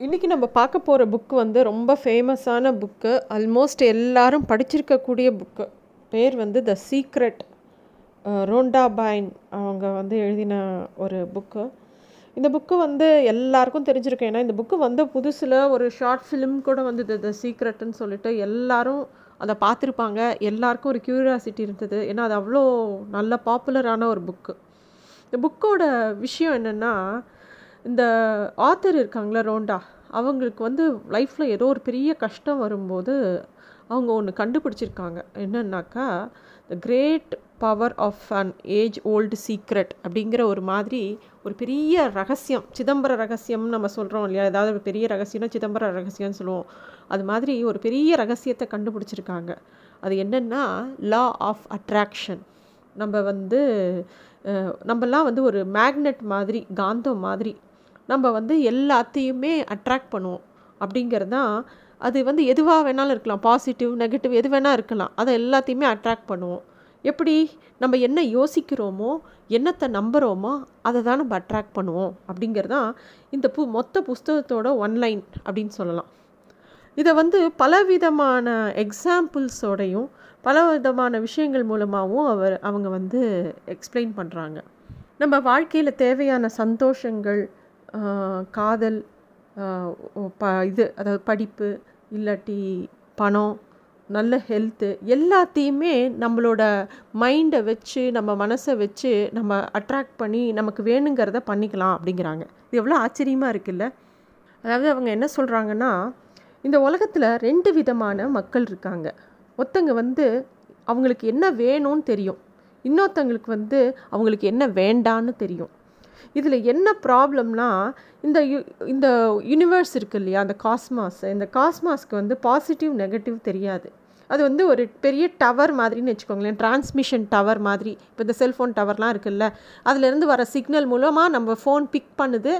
இன்றைக்கி நம்ம பார்க்க போகிற புக்கு வந்து ரொம்ப ஃபேமஸான புக்கு ஆல்மோஸ்ட் எல்லாரும் படிச்சிருக்கக்கூடிய புக்கு பேர் வந்து த சீக்ரெட் ரோண்டா பைன் அவங்க வந்து எழுதின ஒரு புக்கு இந்த புக்கு வந்து எல்லாருக்கும் தெரிஞ்சிருக்கும். ஏன்னா இந்த புக்கு வந்து புதுசில் ஒரு ஷார்ட் ஃபிலிம் கூட வந்தது. த சீக்ரெட்டுன்னு சொல்லிட்டு எல்லாரும் அதை பார்த்துருப்பாங்க. எல்லாருக்கும் ஒரு க்யூரியாசிட்டி இருந்தது. ஏன்னா அது அவ்வளோ நல்ல பாப்புலரான ஒரு புக்கு இந்த புக்கோட விஷயம் என்னென்னா இந்த ஆத்தர் இருக்காங்களா ரோண்டா அவங்களுக்கு வந்து லைஃப்பில் ஏதோ ஒரு பெரிய கஷ்டம் வரும்போது அவங்க ஒன்று கண்டுபிடிச்சிருக்காங்க. என்னன்னாக்கா the great power of an age old secret அப்படிங்கிற ஒரு மாதிரி ஒரு பெரிய ரகசியம் சிதம்பர ரகசியம்னு நம்ம சொல்கிறோம் இல்லையா? ஏதாவது ஒரு பெரிய ரகசியம்னா சிதம்பர ரகசியம்னு சொல்லுவோம். அது மாதிரி ஒரு பெரிய ரகசியத்தை கண்டுபிடிச்சிருக்காங்க. அது என்னென்னா லா ஆஃப் அட்ராக்ஷன் நம்ம வந்து நம்மலாம் வந்து ஒரு மேக்னெட் மாதிரி காந்தம் மாதிரி நம்ம வந்து எல்லாத்தையுமே அட்ராக்ட் பண்ணுவோம். அப்படிங்கிறது தான் அது வந்து எதுவாக வேணாலும் இருக்கலாம். பாசிட்டிவ் நெகட்டிவ் எது வேணால் இருக்கலாம். அதை எல்லாத்தையுமே அட்ராக்ட் பண்ணுவோம். எப்படி நம்ம என்ன யோசிக்கிறோமோ என்னத்தை நம்புகிறோமோ அதை தான் நம்ம அட்ராக்ட் பண்ணுவோம். அப்படிங்கிறது தான் இந்த பு மொத்த புஸ்தகத்தோட ஒன்லைன் அப்படின்னு சொல்லலாம். இதை வந்து பலவிதமான எக்ஸாம்பிள்ஸோடையும் பல விதமான விஷயங்கள் மூலமாகவும் அவர் அவங்க வந்து எக்ஸ்பிளைன் பண்ணுறாங்க நம்ம வாழ்க்கையில் தேவையான சந்தோஷங்கள் காதல் ப இது அதாவது படிப்பு இல்லாட்டி பணம் நல்ல ஹெல்த்து எல்லாத்தையுமே நம்மளோட மைண்டை வச்சு நம்ம மனசை வச்சு நம்ம அட்ராக்ட் பண்ணி நமக்கு வேணுங்கிறத பண்ணிக்கலாம் அப்படிங்கிறாங்க. இது எவ்வளோ ஆச்சரியமாக இருக்குல்ல? அதாவது அவங்க என்ன சொல்கிறாங்கன்னா இந்த உலகத்தில் ரெண்டு விதமான மக்கள் இருக்காங்க. ஒருத்தங்க வந்து அவங்களுக்கு என்ன வேணும்னு தெரியும். இன்னொருத்தங்களுக்கு வந்து அவங்களுக்கு என்ன வேண்டான்னு தெரியும். இதில் என்ன ப்ராப்ளம்னா இந்த யு இந்த யூனிவர்ஸ் இருக்கு இல்லையா அந்த காஸ்மாஸ் இந்த காஸ்மாஸ்க்கு வந்து பாசிட்டிவ் நெகட்டிவ் தெரியாது. அது வந்து ஒரு பெரிய டவர் மாதிரின்னு வச்சுக்கோங்களேன் டிரான்ஸ்மிஷன் டவர் மாதிரி. இப்போ இந்த செல்ஃபோன் டவர்லாம் இருக்குல்ல அதுலேருந்து வர சிக்னல் மூலமாக நம்ம ஃபோன் பிக் பண்ணுது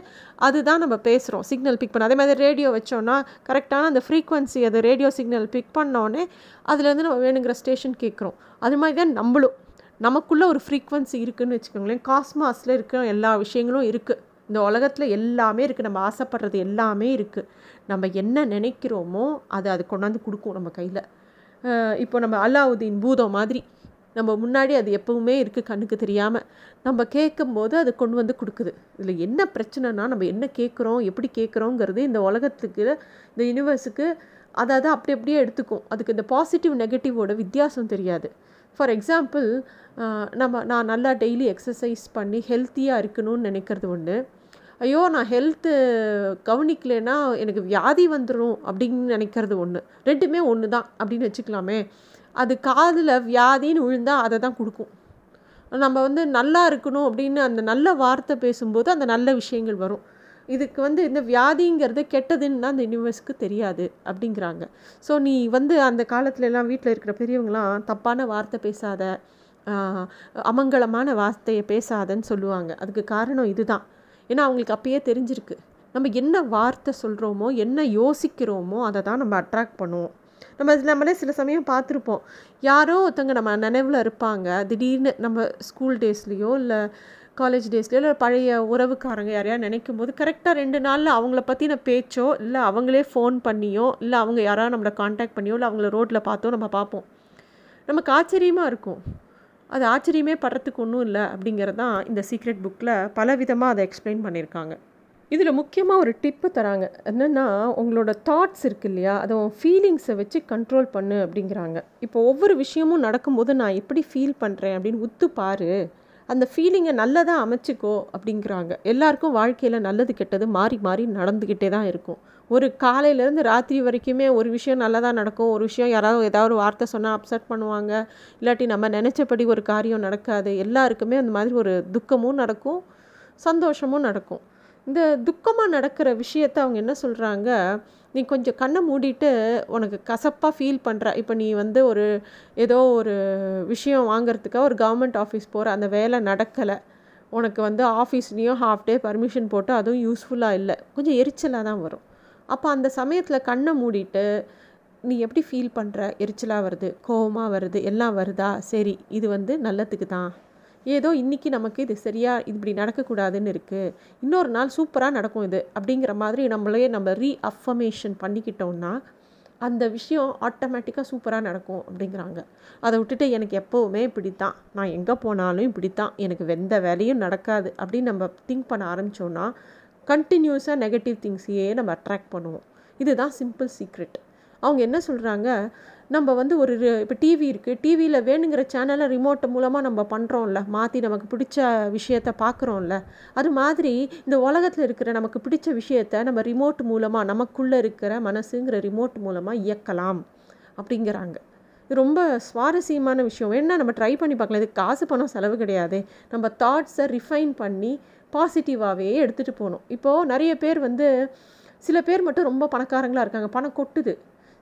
அதுதான் நம்ம பேசுகிறோம் சிக்னல் பிக் பண்ண. அதே மாதிரி ரேடியோ வச்சோன்னா கரெக்டான அந்த ஃப்ரீக்வன்சி அது ரேடியோ சிக்னல் பிக் பண்ணோடனே அதுலேருந்து நம்ம வேணுங்கிற ஸ்டேஷன் கேட்குறோம் அது மாதிரி தான் நம்மளும். நமக்குள்ளே ஒரு ஃப்ரீக்வன்சி இருக்குதுன்னு வச்சுக்கோங்களேன். காஸ்மாஸில் இருக்கிற எல்லா விஷயங்களும் இருக்குது இந்த உலகத்தில் எல்லாமே இருக்குது நம்ம ஆசைப்படுறது எல்லாமே இருக்குது நம்ம என்ன நினைக்கிறோமோ அது அது கொண்டாந்து கொடுக்கும் நம்ம கையில். இப்போ நம்ம அல்லாவுதீன் பூதம் மாதிரி நம்ம முன்னாடி அது எப்பவுமே இருக்குது கண்ணுக்கு தெரியாமல் நம்ம கேட்கும்போது அது கொண்டு வந்து கொடுக்குது. இதில் என்ன பிரச்சனைனா நம்ம என்ன கேட்குறோம் எப்படி கேட்குறோங்கிறது இந்த உலகத்துக்கு இந்த யூனிவர்ஸுக்கு அதை அதை அப்படி அப்படியே எடுத்துக்கும். அதுக்கு இந்த பாசிட்டிவ் நெகட்டிவோட வித்தியாசம் தெரியாது. ஃபார் எக்ஸாம்பிள் நம்ம நான் நல்லா டெய்லி எக்ஸசைஸ் பண்ணி ஹெல்த்தியாக இருக்கணும்னு நினைக்கிறது ஒன்று ஐயோ நான் ஹெல்த்து கவனிக்கலைன்னா எனக்கு வியாதி வந்துடும் அப்படின்னு நினைக்கிறது ஒன்று ரெண்டுமே ஒன்று தான் அப்படின்னு வச்சுக்கலாமே. அது காதில் வியாதின்னு விழுந்தால் அதை தான் கொடுக்கும். நம்ம வந்து நல்லா இருக்கணும் அப்படின்னு அந்த நல்ல வார்த்தை பேசும்போது அந்த நல்ல விஷயங்கள் வரும். இதுக்கு வந்து இந்த வியாதிங்கிறது கெட்டதுன்னு தான் அந்த யூனிவர்ஸ்க்கு தெரியாது அப்படிங்கிறாங்க. ஸோ நீ வந்து அந்த காலத்துலலாம் வீட்டில் இருக்கிற பெரியவங்களாம் தப்பான வார்த்தை பேசாத அமங்கலமான வார்த்தையை பேசாதன்னு சொல்லுவாங்க. அதுக்கு காரணம் இதுதான். ஏன்னா அவங்களுக்கு அப்பயே தெரிஞ்சிருக்கு. நம்ம என்ன வார்த்தை சொல்கிறோமோ என்ன யோசிக்கிறோமோ அதை தான் நம்ம அட்ராக்ட் பண்ணுவோம். நம்ம நம்மளே சில சமயம் பார்த்துருப்போம். யாரோ ஒருத்தங்க நம்ம நினைவில் இருப்பாங்க. திடீர்னு நம்ம ஸ்கூல் டேஸ்லேயோ இல்லை காலேஜ் டேஸ்லேயோ இல்லை பழைய உறவுக்காரங்க யாரையா நினைக்கும் போது கரெக்டாக ரெண்டு நாளில் அவங்கள பற்றின பேச்சோ இல்லை அவங்களே ஃபோன் பண்ணியோ இல்லை அவங்க யாராவது நம்மளை காண்டாக்ட் பண்ணியோ இல்லை அவங்கள ரோட்டில் பார்த்தோ நம்ம பார்ப்போம். நமக்கு ஆச்சரியமாக இருக்கும். அது ஆச்சரியமே படுறதுக்கு ஒன்றும் இல்லை அப்படிங்கிறது தான் இந்த சீக்ரெட் புக்கில் பல விதமாக அதை எக்ஸ்பிளைன் பண்ணியிருக்காங்க. இதில் முக்கியமாக ஒரு டிப்பு தராங்க. என்னென்னா உங்களோட தாட்ஸ் இருக்கு இல்லையா? அதை உன் ஃபீலிங்ஸை வச்சு கண்ட்ரோல் பண்ணு அப்படிங்கிறாங்க. இப்போ ஒவ்வொரு விஷயமும் நடக்கும்போது நான் எப்படி ஃபீல் பண்ணுறேன் அப்படின்னு உத்து பாரு. அந்த ஃபீலிங்கை நல்லதாக அமைச்சிக்கோ அப்படிங்கிறாங்க. எல்லாருக்கும் வாழ்க்கையில் நல்லது கெட்டது மாறி மாறி நடந்துக்கிட்டே தான் இருக்கும். ஒரு காலையிலேருந்து ராத்திரி வரைக்குமே ஒரு விஷயம் நல்லதாக நடக்கும். ஒரு விஷயம் யாராவது ஏதாவது ஒரு வார்த்தை சொன்னால் அப்செட் பண்ணுவாங்க. இல்லாட்டி நம்ம நினச்சபடி ஒரு காரியம் நடக்காது. எல்லாருக்குமே அந்த மாதிரி ஒரு துக்கமும் நடக்கும் சந்தோஷமும் நடக்கும். இந்த துக்கமாக நடக்கிற விஷயத்த அவங்க என்ன சொல்கிறாங்க நீ கொஞ்சம் கண்ணை மூடிட்டு உனக்கு கசப்பாக ஃபீல் பண்ணுற இப்போ நீ வந்து ஒரு ஏதோ ஒரு விஷயம் வாங்கிறதுக்காக ஒரு கவர்மெண்ட் ஆஃபீஸ் போகிற அந்த வேலை நடக்கலை. உனக்கு வந்து ஆஃபீஸ்லேயும் ஹாஃப் டே பர்மிஷன் போட்டு அதுவும் யூஸ்ஃபுல்லாக இல்லை. கொஞ்சம் எரிச்சலாக தான் வரும். அப்போ அந்த சமயத்தில் கண்ணை மூடிட்டு நீ எப்படி ஃபீல் பண்ணுற எரிச்சலாக வருது? கோவமாக வருது? எல்லாம் வருதா? சரி இது வந்து நல்லதுக்கு தான். ஏதோ இன்றைக்கி நமக்கு இது சரியாக இது இப்படி நடக்கக்கூடாதுன்னு இருக்குது இன்னொரு நாள் சூப்பராக நடக்கும் இது அப்படிங்கிற மாதிரி நம்மளே நம்ம ரீ அஃபர்மேஷன் பண்ணிக்கிட்டோம்னா அந்த விஷயம் ஆட்டோமேட்டிக்காக சூப்பராக நடக்கும் அப்படிங்கிறாங்க. அதை விட்டுட்டு எனக்கு எப்போவுமே இப்படித்தான். நான் எங்கே போனாலும் இப்படித்தான். எனக்கு எந்த வேலையும் நடக்காது அப்படின்னு நம்ம திங்க் பண்ண ஆரம்பித்தோன்னா கண்டினியூஸாக நெகட்டிவ் திங்ஸையே நம்ம அட்ராக்ட் பண்ணுவோம். இதுதான் சிம்பிள் சீக்ரெட் அவங்க என்ன சொல்கிறாங்க நம்ம வந்து ஒரு இப்போ டிவி இருக்குது டிவியில் வேணுங்கிற சேனலை ரிமோட் மூலமாக நம்ம பண்ணுறோம்ல மாற்றி நமக்கு பிடிச்ச விஷயத்த பார்க்குறோம்ல அது மாதிரி இந்த உலகத்தில் இருக்கிற நமக்கு பிடிச்ச விஷயத்த நம்ம ரிமோட் மூலமாக நமக்குள்ளே இருக்கிற மனசுங்கிற ரிமோட் மூலமாக இயக்கலாம். அப்படிங்கிறாங்க. இது ரொம்ப சுவாரஸ்யமான விஷயம். என்ன நம்ம ட்ரை பண்ணி பார்க்கலாம். இது காசு பணம் செலவு கிடையாது. நம்ம தாட்ஸை ரிஃபைன் பண்ணி பாசிட்டிவாகவே எடுத்துகிட்டு போகணும். இப்போது நிறைய பேர் வந்து சில பேர் மட்டும் ரொம்ப பணக்காரங்களாக இருக்காங்க. பணம் கொட்டுது.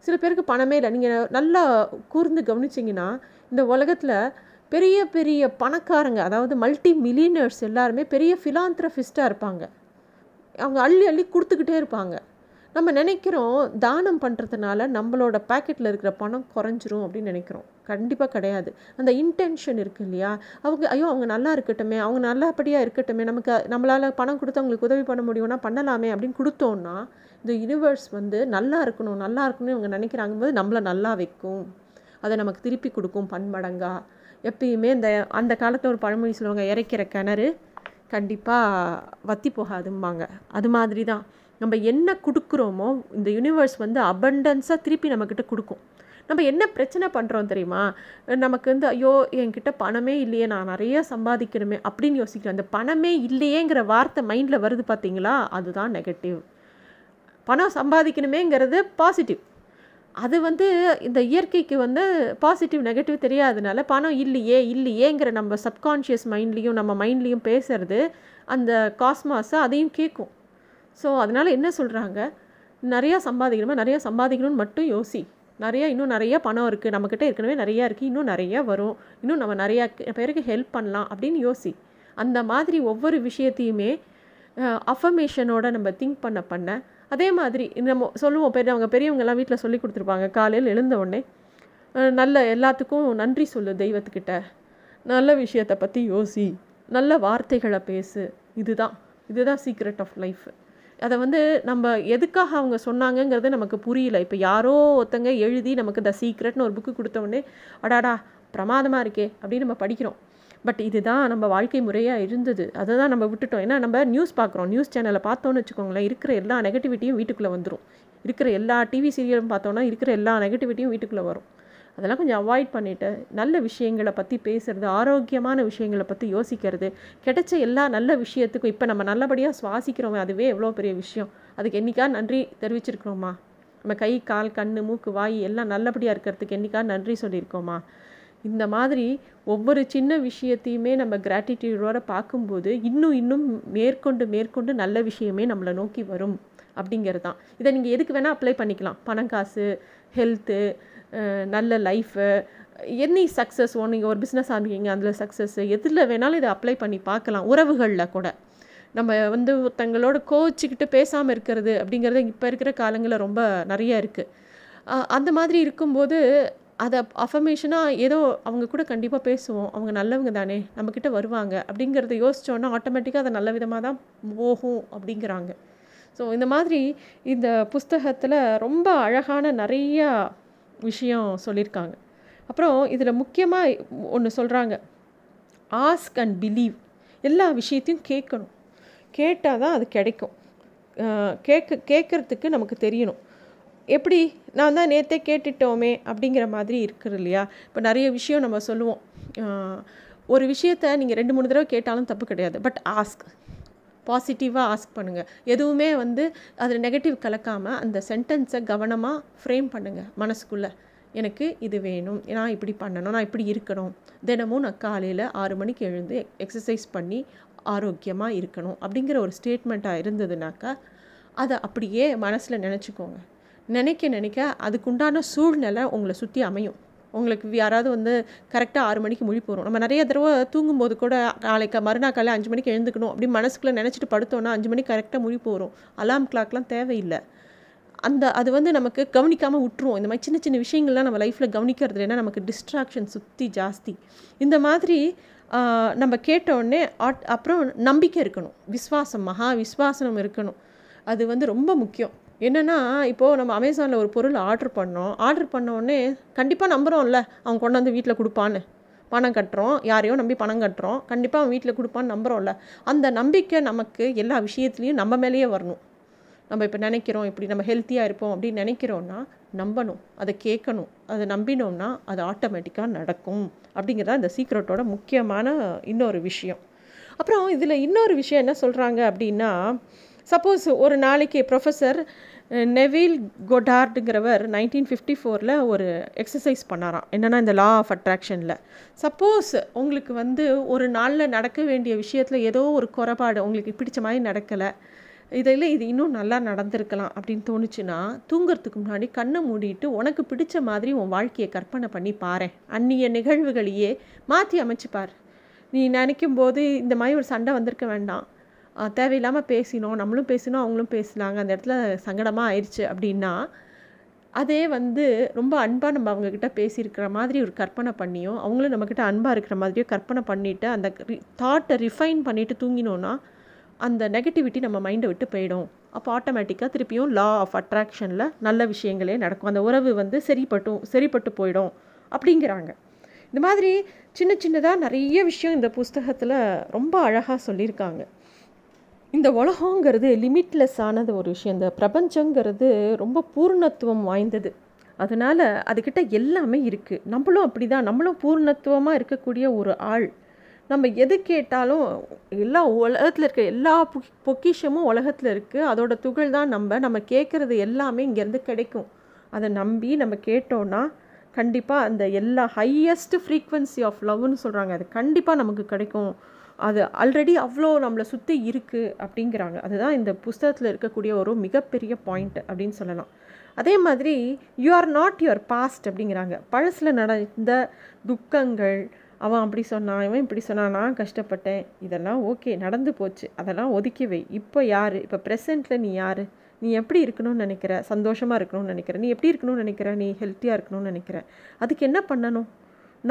சில பேருக்கு பணமே இல்லை. நீங்கள் நல்லா கூர்ந்து கவனிச்சிங்கன்னா இந்த உலகத்தில் பெரிய பெரிய பணக்காரங்க அதாவது மல்டி மில்லியனர்ஸ் எல்லாருமே பெரிய ஃபிலாந்த்ரஃபிஸ்ட்டாக இருப்பாங்க. அவங்க அள்ளி அள்ளி கொடுத்துக்கிட்டே இருப்பாங்க. நம்ம நினைக்கிறோம் தானம் பண்ணுறதுனால நம்மளோட பாக்கெட்டில் இருக்கிற பணம் குறைஞ்சிரும் அப்படின்னு நினைக்கிறோம். கண்டிப்பாக கிடையாது. அந்த இன்டென்ஷன் இருக்குது இல்லையா? அவங்க ஐயோ அவங்க நல்லா இருக்கட்டுமே அவங்க நல்லபடியாக இருக்கட்டுமே நமக்கு நம்மளால் பணம் கொடுத்து அவங்களுக்கு உதவி பண்ண முடியும்னா பண்ணலாமே அப்படின்னு கொடுத்தோன்னா இந்த யூனிவர்ஸ் வந்து நல்லா இருக்கணும் நல்லா இருக்கணும்னு இவங்க நினைக்கிறாங்க போது நம்மளை நல்லா வைக்கும். அதை நமக்கு திருப்பி கொடுக்கும் பன்மடங்கா. எப்பயுமே இந்த அந்த காலத்தில் ஒரு பழமொழி சொல்லுவாங்க இறைக்கிற கிணறு கண்டிப்பாக வத்தி போகாதும்பாங்க. அது மாதிரி தான் நம்ம என்ன கொடுக்குறோமோ இந்த யூனிவர்ஸ் வந்து அபண்டன்ஸாக திருப்பி நம்மக்கிட்ட கொடுக்கும். நம்ம என்ன பிரச்சனை பண்ணுறோம் தெரியுமா? நமக்கு வந்து ஐயோ என்கிட்ட பணமே இல்லையே நான் நிறைய சம்பாதிக்கணுமே அப்படின்னு யோசிக்கிறேன் அந்த பணமே இல்லையேங்கிற வார்த்தை மைண்டில் வருது பார்த்தீங்களா? அதுதான் நெகட்டிவ் பணம் சம்பாதிக்கணுமேங்கிறது பாசிட்டிவ் அது வந்து இந்த இயற்கைக்கு வந்து பாசிட்டிவ் நெகட்டிவ் தெரியாதனால பணம் இல்லையே இல்லையேங்கிற நம்ம சப்கான்ஷியஸ் மைண்ட்லேயும் நம்ம மைண்ட்லேயும் பேசுறது அந்த காஸ்மாஸை அதையும் கேட்கும் ஸோ அதனால் என்ன சொல்கிறாங்க நிறையா சம்பாதிக்கணுமா? நிறையா சம்பாதிக்கணும்னு மட்டும் யோசி. நிறையா இன்னும் நிறைய பணம் இருக்குது நம்மக்கிட்ட ஏற்கனவே நிறையா இருக்குது இன்னும் நிறையா வரும். இன்னும் நம்ம நிறையா பேருக்கு ஹெல்ப் பண்ணலாம் அப்படின்னு யோசி. அந்த மாதிரி ஒவ்வொரு விஷயத்தையுமே அஃபர்மேஷனோட நம்ம திங்க் பண்ண பண்ண அதே மாதிரி நம்ம சொல்லுவோம் பெரிய அவங்க பெரியவங்கெல்லாம் வீட்டில் சொல்லி கொடுத்துருப்பாங்க காலையில் எழுந்த உடனே நல்ல எல்லாத்துக்கும் நன்றி சொல்லு தெய்வத்துக்கிட்ட. நல்ல விஷயத்தை பற்றி யோசி. நல்ல வார்த்தைகளை பேசு. இதுதான். இதுதான் சீக்ரெட் ஆஃப் லைஃப் அதை வந்து நம்ம எதுக்காக அவங்க சொன்னாங்கங்கிறது நமக்கு புரியல. இப்போ யாரோ ஒருத்தங்க எழுதி நமக்கு த சீக்ரெட்னு ஒரு புக்கு கொடுத்தவொடனே அடாடா பிரமாதமாக இருக்கே அப்படின்னு நம்ம படிக்கிறோம். பட் இதுதான் நம்ம வாழ்க்கை முறையாக இருந்தது. அதை தான் நம்ம விட்டுட்டோம். ஏன்னா நம்ம நியூஸ் பார்க்குறோம். நியூஸ் சேனலை பார்த்தோன்னு வச்சுக்கோங்களேன் இருக்கிற எல்லா நெகட்டிவிட்டியும் வீட்டுக்குள்ளே வந்துடும் இருக்கிற எல்லா டிவி சீரியலும் பார்த்தோன்னா இருக்கிற எல்லா நெகட்டிவிட்டியும் வீட்டுக்குள்ளே வரும். அதெல்லாம் கொஞ்சம் அவாய்ட் பண்ணிவிட்டு நல்ல விஷயங்களை பற்றி பேசுகிறது ஆரோக்கியமான விஷயங்களை பற்றி யோசிக்கிறது. கிடைச்ச எல்லா நல்ல விஷயத்துக்கும் இப்போ நம்ம நல்லபடியாக சுவாசிக்கிறோமே அதுவே எவ்வளோ பெரிய விஷயம். அதுக்கு என்றைக்கா நன்றி தெரிவிச்சிருக்கிறோமா? நம்ம கை கால் கண் மூக்கு வாய் எல்லாம் நல்லபடியாக இருக்கிறதுக்கு என்றைக்கா நன்றி சொல்லியிருக்கோமா? இந்த மாதிரி ஒவ்வொரு சின்ன விஷயத்தையுமே நம்ம கிராட்டிடியூடோட பார்க்கும்போது இன்னும் இன்னும் மேற்கொண்டு மேற்கொண்டு நல்ல விஷயமே நம்மளை நோக்கி வரும் அப்படிங்கிறது தான். இதை நீங்கள் எதுக்கு வேணால் அப்ளை பண்ணிக்கலாம். பணம் காசு ஹெல்த்து நல்ல லைஃபு எனி சக்ஸஸ் ஓ நீங்கள் ஒரு பிஸ்னஸ் ஆரம்பிக்கிங்க அதில் சக்ஸஸ் எதில் வேணாலும் இதை அப்ளை பண்ணி பார்க்கலாம் உறவுகளில் கூட. நம்ம வந்து தங்களோட கோச்சிக்கிட்டு பேசாமல் இருக்கிறது அப்படிங்கிறது இப்போ இருக்கிற காலங்களில் ரொம்ப நிறைய இருக்குது அந்த மாதிரி இருக்கும்போது அதை அஃபர்மேஷனாக ஏதோ அவங்க கூட கண்டிப்பாக பேசுவோம் அவங்க நல்லவங்க தானே நம்மக்கிட்ட வருவாங்க அப்படிங்கிறத யோசித்தோன்னா ஆட்டோமேட்டிக்காக அதை நல்ல விதமாக தான் போகும் அப்படிங்கிறாங்க. ஸோ இந்த மாதிரி இந்த புஸ்தகத்தில் ரொம்ப அழகான நிறையா விஷயம் சொல்லியிருக்காங்க. அப்புறம் இதில் முக்கியமாக ஒன்று சொல்கிறாங்க ஆஸ்க் அண்ட் பிலீவ் எல்லா விஷயத்தையும் கேட்கணும். கேட்டால் தான் அது கிடைக்கும். கேட்க கேட்குறதுக்கு நமக்கு தெரியணும். எப்படி? நான் தான் நேற்றே கேட்டுட்டோமே அப்படிங்கிற மாதிரி இருக்குது இல்லையா? இப்போ நிறைய விஷயம் நம்ம சொல்லுவோம். ஒரு விஷயத்த நீங்கள் ரெண்டு மூணு தடவை கேட்டாலும் தப்பு கிடையாது. பட் ஆஸ்க் பாசிட்டிவாக ஆஸ்க் பண்ணுங்கள் எதுவுமே வந்து அதில் நெகட்டிவ் கலக்காமல் அந்த சென்டென்ஸை கவனமாக ஃப்ரேம் பண்ணுங்கள் மனசுக்குள்ளே. எனக்கு இது வேணும். நான் இப்படி பண்ணணும். நான் இப்படி இருக்கணும். தினமும் நான் காலையில் ஆறு மணிக்கு எழுந்து எக்ஸசைஸ் பண்ணி ஆரோக்கியமாக இருக்கணும் அப்படிங்கிற ஒரு ஸ்டேட்மெண்ட்டாக இருந்ததுனாக்கா அதை அப்படியே மனசில் நினச்சிக்கோங்க. நினைக்க நினைக்க அதுக்குண்டான சூழ்நிலை உங்களை சுற்றி அமையும். உங்களுக்கு யாராவது வந்து கரெக்டாக ஆறு மணிக்கு முழி போகிறோம் நம்ம நிறைய தடவை தூங்கும்போது கூட நாளைக்கு மறுநாள் காலையில் அஞ்சு மணிக்கு எழுந்துக்கணும் அப்படி மனசுக்குள்ளே நினச்சிட்டு படுத்தோன்னா அஞ்சு மணிக்கு கரெக்டாக முழி போகிறோம் அலாம் கிளாக்லாம் தேவையில்லை. அந்த அது வந்து நமக்கு கவனிக்காமல் விட்டுருவோம் இந்த மாதிரி சின்ன சின்ன விஷயங்கள்லாம் நம்ம லைஃப்பில் கவனிக்கிறது ஏன்னா நமக்கு டிஸ்ட்ராக்ஷன் சுற்றி ஜாஸ்தி. இந்த மாதிரி நம்ம கேட்டோடனே ஆட் அப்புறம் நம்பிக்கை இருக்கணும். விஸ்வாசம் மகா விஸ்வாசனம் இருக்கணும். அது வந்து ரொம்ப முக்கியம். என்னென்னா இப்போது நம்ம அமேசானில் ஒரு பொருள் ஆர்டர் பண்ணோம். ஆர்டர் பண்ணோடனே கண்டிப்பாக நம்புகிறோம்ல அவன் கொண்டு வந்து வீட்டில் கொடுப்பான்னு. பணம் கட்டுறோம். யாரையோ நம்பி பணம் கட்டுறோம். கண்டிப்பாக அவன் வீட்டில் கொடுப்பான்னு நம்புகிறோம்ல அந்த நம்பிக்கை நமக்கு எல்லா விஷயத்துலேயும் நம்ம மேலேயே வரணும். நம்ம இப்போ நினைக்கிறோம் இப்படி நம்ம ஹெல்த்தியாக இருப்போம் அப்படின்னு நினைக்கிறோன்னா நம்பணும். அதை கேட்கணும். அதை நம்பினோம்னா அது ஆட்டோமேட்டிக்காக நடக்கும். அப்படிங்கிறதா இந்த சீக்ரெட்டோட முக்கியமான இன்னொரு விஷயம். அப்புறம் இதில் இன்னொரு விஷயம் என்ன சொல்கிறாங்க அப்படின்னா சப்போஸ் ஒரு நாளைக்கு ப்ரொஃபஸர் நெவில் கொடார்டுங்கிறவர் நைன்டீன் ஃபிஃப்டி ஃபோரில் ஒரு எக்ஸசைஸ் பண்ணாராம். என்னென்னா இந்த லா ஆஃப் அட்ராக்ஷனில் சப்போஸ் உங்களுக்கு வந்து ஒரு நாளில் நடக்க வேண்டிய விஷயத்தில் ஏதோ ஒரு குறைபாடு உங்களுக்கு பிடிச்ச மாதிரி நடக்கலை. இதில் இது இன்னும் நல்லா நடந்திருக்கலாம் அப்படின்னு தோணுச்சுன்னா தூங்குறதுக்கு முன்னாடி கண்ணை மூடிட்டு உனக்கு பிடிச்ச மாதிரி உன் வாழ்க்கையை கற்பனை பண்ணி பாரு அந்நிய நிகழ்வுகளையே மாற்றி அமைச்சுப்பார் நீ நினைக்கும் போது இந்த மாதிரி ஒரு சண்டை வந்திருக்க வேண்டாம். தேவையில்லாமல் பேசினோம். நம்மளும் பேசினோம் அவங்களும் பேசினாங்க. அந்த இடத்துல சங்கடமாக ஆயிடுச்சு அப்படின்னா அதே வந்து ரொம்ப அன்பாக நம்ம அவங்கக்கிட்ட பேசியிருக்கிற மாதிரி ஒரு கற்பனை பண்ணியும் அவங்களும் நம்மக்கிட்ட அன்பாக இருக்கிற மாதிரியோ கற்பனை பண்ணிவிட்டு அந்த தாட்டை ரிஃபைன் பண்ணிவிட்டு தூங்கினோன்னா அந்த நெகட்டிவிட்டி நம்ம மைண்டை விட்டு போயிடும். அப்போ ஆட்டோமேட்டிக்காக திருப்பியும் லா ஆஃப் அட்ராக்ஷனில் நல்ல விஷயங்களே நடக்கும். அந்த உறவு வந்து சரிப்பட்டும் சரிப்பட்டு போயிடும் அப்படிங்கிறாங்க. இந்த மாதிரி சின்ன சின்னதாக நிறைய விஷயம் இந்த புஸ்தகத்தில் ரொம்ப அழகாக சொல்லியிருக்காங்க. இந்த உலகங்கிறது லிமிட்லெஸ் ஆனது ஒரு விஷயம். இந்த பிரபஞ்சங்கிறது ரொம்ப பூர்ணத்துவம் வாய்ந்தது. அதனால் அதுக்கிட்ட எல்லாமே இருக்குது நம்மளும் அப்படி தான் நம்மளும் பூர்ணத்துவமாக இருக்கக்கூடிய ஒரு ஆள். நம்ம எது கேட்டாலும் எல்லா உலகத்தில் இருக்க எல்லா பொக்கிஷமும் உலகத்தில் இருக்குது அதோட துகள் தான் நம்ம. நம்ம கேட்குறது எல்லாமே இங்கேருந்து கிடைக்கும். அதை நம்பி நம்ம கேட்டோன்னா கண்டிப்பாக அந்த எல்லா ஹையஸ்ட் ஃப்ரீக்வன்சி ஆஃப் லவ்னு சொல்கிறாங்க அது கண்டிப்பாக நமக்கு கிடைக்கும். அது ஆல்ரெடி அவ்வளோ நம்மளை சுற்றி இருக்குது அப்படிங்கிறாங்க. அதுதான் இந்த புஸ்தகத்தில் இருக்கக்கூடிய ஒரு மிகப்பெரிய பாயிண்ட் அப்படின்னு சொல்லலாம். அதே மாதிரி you are not your past அப்படிங்கிறாங்க. பழசில் நடந்த துக்கங்கள் அவன் அப்படி சொன்னான் இவன் இப்படி சொன்னான் நான் கஷ்டப்பட்டேன். இதெல்லாம் ஓகே நடந்து போச்சு. அதெல்லாம் ஒதுக்கி வை. இப்போ யார்? இப்போ ப்ரெசண்ட்டில் நீ யார்? நீ எப்படி இருக்கணும்னு நினைக்கிற? சந்தோஷமாக இருக்கணும்னு நினைக்கிற? நீ எப்படி இருக்கணும்னு நினைக்கிற? நீ ஹெல்த்தியாக இருக்கணும்னு நினைக்கிற? அதுக்கு என்ன பண்ணணும்?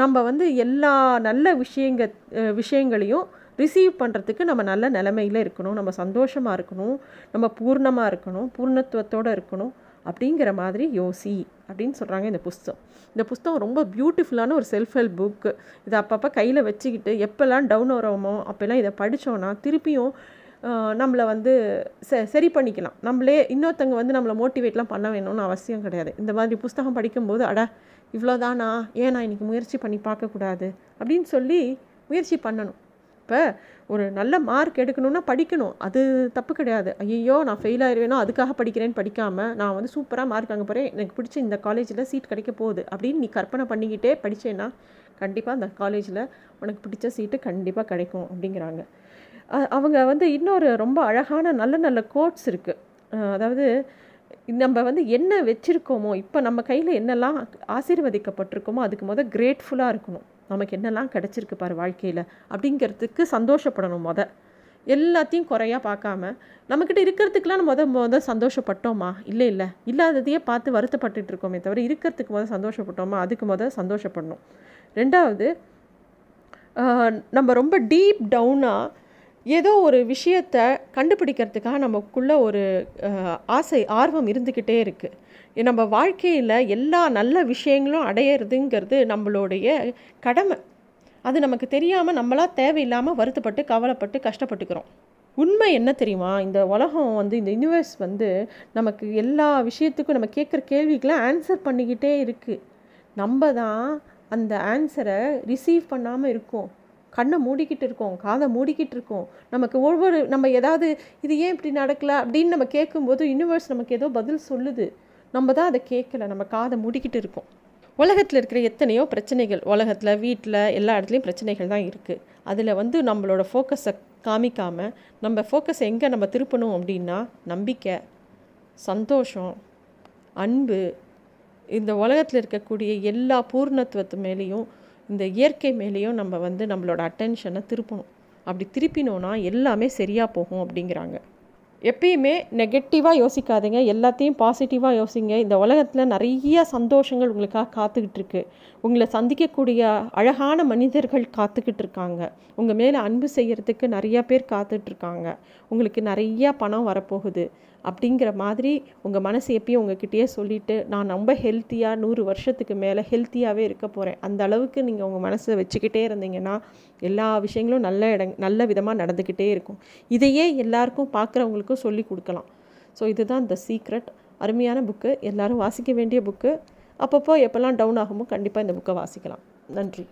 நம்ம வந்து எல்லா நல்ல விஷயங்க விஷயங்களையும் ரிசீவ் பண்ணுறதுக்கு நம்ம நல்ல நிலமையில் இருக்கணும். நம்ம சந்தோஷமாக இருக்கணும். நம்ம பூர்ணமாக இருக்கணும். பூர்ணத்துவத்தோடு இருக்கணும். அப்படிங்கிற மாதிரி யோசி அப்படின்னு சொல்கிறாங்க இந்த புஸ்தகம் இந்த புஸ்தகம் ரொம்ப பியூட்டிஃபுல்லான ஒரு செல்ஃப் ஹெல்ப் புக்கு இதை அப்பப்போ கையில் வச்சுக்கிட்டு எப்போல்லாம் டவுன் வரோமோ அப்போல்லாம் இதை படித்தோன்னா திருப்பியும் நம்மளை வந்து ச சரி பண்ணிக்கலாம். நம்மளே இன்னொருத்தங்க வந்து நம்மளை மோட்டிவேட்லாம் பண்ண வேணும்னு அவசியம் கிடையாது. இந்த மாதிரி புஸ்தகம் படிக்கும்போது அட இவ்வளோதானா? ஏன் நான் இன்றைக்கி முயற்சி பண்ணி பார்க்கக்கூடாது? அப்படின்னு சொல்லி முயற்சி பண்ணணும். இப்போ ஒரு நல்ல மார்க் எடுக்கணும்னா படிக்கணும். அது தப்பு கிடையாது. ஐயோ நான் ஃபெயில் ஆயிடுவேனோ அதுக்காக படிக்கிறேன்னு படிக்காமல் நான் வந்து சூப்பராக மார்க் அங்கே போகிறேன் எனக்கு பிடிச்ச இந்த காலேஜில் சீட் கிடைக்க போகுது அப்படின்னு நீ கற்பனை பண்ணிக்கிட்டே படித்தேன்னா கண்டிப்பாக அந்த காலேஜில் உனக்கு பிடிச்ச சீட்டு கண்டிப்பாக கிடைக்கும் அப்படிங்கிறாங்க. அவங்க வந்து இன்னொரு ரொம்ப அழகான நல்ல நல்ல கோட்ஸ் இருக்குது அதாவது நம்ம வந்து என்ன வச்சுருக்கோமோ இப்போ நம்ம கையில் என்னெல்லாம் ஆசீர்வதிக்கப்பட்டிருக்கோமோ அதுக்கு முதல் கிரேட்ஃபுல்லாக இருக்கணும். நமக்கு என்னெல்லாம் கிடச்சிருக்கு பாரு வாழ்க்கையில் அப்படிங்கிறதுக்கு சந்தோஷப்படணும் முத. எல்லாத்தையும் குறையாக பார்க்காம நம்மக்கிட்ட இருக்கிறதுக்கெலாம் நம்ம முத முத சந்தோஷப்பட்டோமா? இல்லை இல்லை. இல்லாததையே பார்த்து வருத்தப்பட்டுட்டு இருக்கோமே தவிர இருக்கிறதுக்கு முத சந்தோஷப்பட்டோமா? அதுக்கு முத சந்தோஷப்படணும். ரெண்டாவது நம்ம ரொம்ப டீப் டவுனாக ஏதோ ஒரு விஷயத்தை கண்டுபிடிக்கிறதுக்காக நமக்குள்ளே ஒரு ஆசை ஆர்வம் இருந்துக்கிட்டே இருக்குது நம்ம வாழ்க்கையில் எல்லா நல்ல விஷயங்களும் அடையிறதுங்கிறது நம்மளுடைய கடமை. அது நமக்கு தெரியாமல் நம்மளாக தேவையில்லாமல் வருத்தப்பட்டு கவலைப்பட்டு கஷ்டப்பட்டுக்கிறோம். உண்மை என்ன தெரியுமா? இந்த உலகம் வந்து இந்த யூனிவர்ஸ் வந்து நமக்கு எல்லா விஷயத்துக்கும் நம்ம கேட்குற கேள்விக்கெலாம் ஆன்சர் பண்ணிக்கிட்டே இருக்குது நம்ம தான் அந்த ஆன்சரை ரிசீவ் பண்ணாமல் இருக்கோம். கண்ணை மூடிக்கிட்டு இருக்கோம் காதை மூடிக்கிட்டு இருக்கோம். நமக்கு ஒவ்வொரு நம்ம ஏதாவது இது ஏன் இப்படி நடக்கல அப்படின்னு நம்ம கேட்கும்போது யூனிவர்ஸ் நமக்கு ஏதோ பதில் சொல்லுது. நம்ம தான் அதை கேட்கல நம்ம காதை மூடிக்கிட்டு இருக்கோம். உலகத்தில் இருக்கிற எத்தனையோ பிரச்சனைகள் உலகத்தில் வீட்டில் எல்லா இடத்துலையும் பிரச்சனைகள் தான் இருக்குது அதில் வந்து நம்மளோட ஃபோக்கஸை காமிக்காமல் நம்ம ஃபோக்கஸ் எங்கே நம்ம திருப்பணும் அப்படின்னா நம்பிக்கை சந்தோஷம் அன்பு. இந்த உலகத்தில் இருக்கக்கூடிய எல்லா பூர்ணத்துவத்து மேலேயும் இந்த இயற்கை மேலேயும் நம்ம வந்து நம்மளோட அட்டென்ஷனை திருப்பணும். அப்படி திருப்பினோன்னா எல்லாமே சரியாக போகும் அப்படிங்கிறாங்க. எப்பயுமே நெகட்டிவாக யோசிக்காதீங்க. எல்லாத்தையும் பாசிட்டிவாக யோசிங்க. இந்த உலகத்தில் நிறைய சந்தோஷங்கள் உங்களுக்காக காத்துக்கிட்டு இருக்கு. உங்களை சந்திக்கக்கூடிய அழகான மனிதர்கள் காத்துக்கிட்டு இருக்காங்க. உங்கள் மேலே அன்பு செய்கிறதுக்கு நிறையா பேர் காத்துட்ருக்காங்க உங்களுக்கு நிறையா பணம் வரப்போகுது. அப்படிங்கிற மாதிரி உங்கள் மனசு எப்பயும் உங்ககிட்டயே சொல்லிவிட்டு நான் ரொம்ப ஹெல்த்தியாக நூறு வருஷத்துக்கு மேலே ஹெல்த்தியாகவே இருக்க போகிறேன் அந்த அளவுக்கு நீங்கள் உங்கள் மனசை வச்சுக்கிட்டே இருந்தீங்கன்னா எல்லா விஷயங்களும் நல்ல இடங் நல்ல விதமாக நடந்துக்கிட்டே இருக்கும். இதையே எல்லாருக்கும் பார்க்குறவங்களுக்கும் சொல்லி கொடுக்கலாம். ஸோ இதுதான் த சீக்ரெட் அருமையான புக்கு எல்லோரும் வாசிக்க வேண்டிய புக்கு அப்பப்போ எப்போல்லாம் டவுன் ஆகுமோ கண்டிப்பாக இந்த புக்கை வாசிக்கலாம். நன்றி.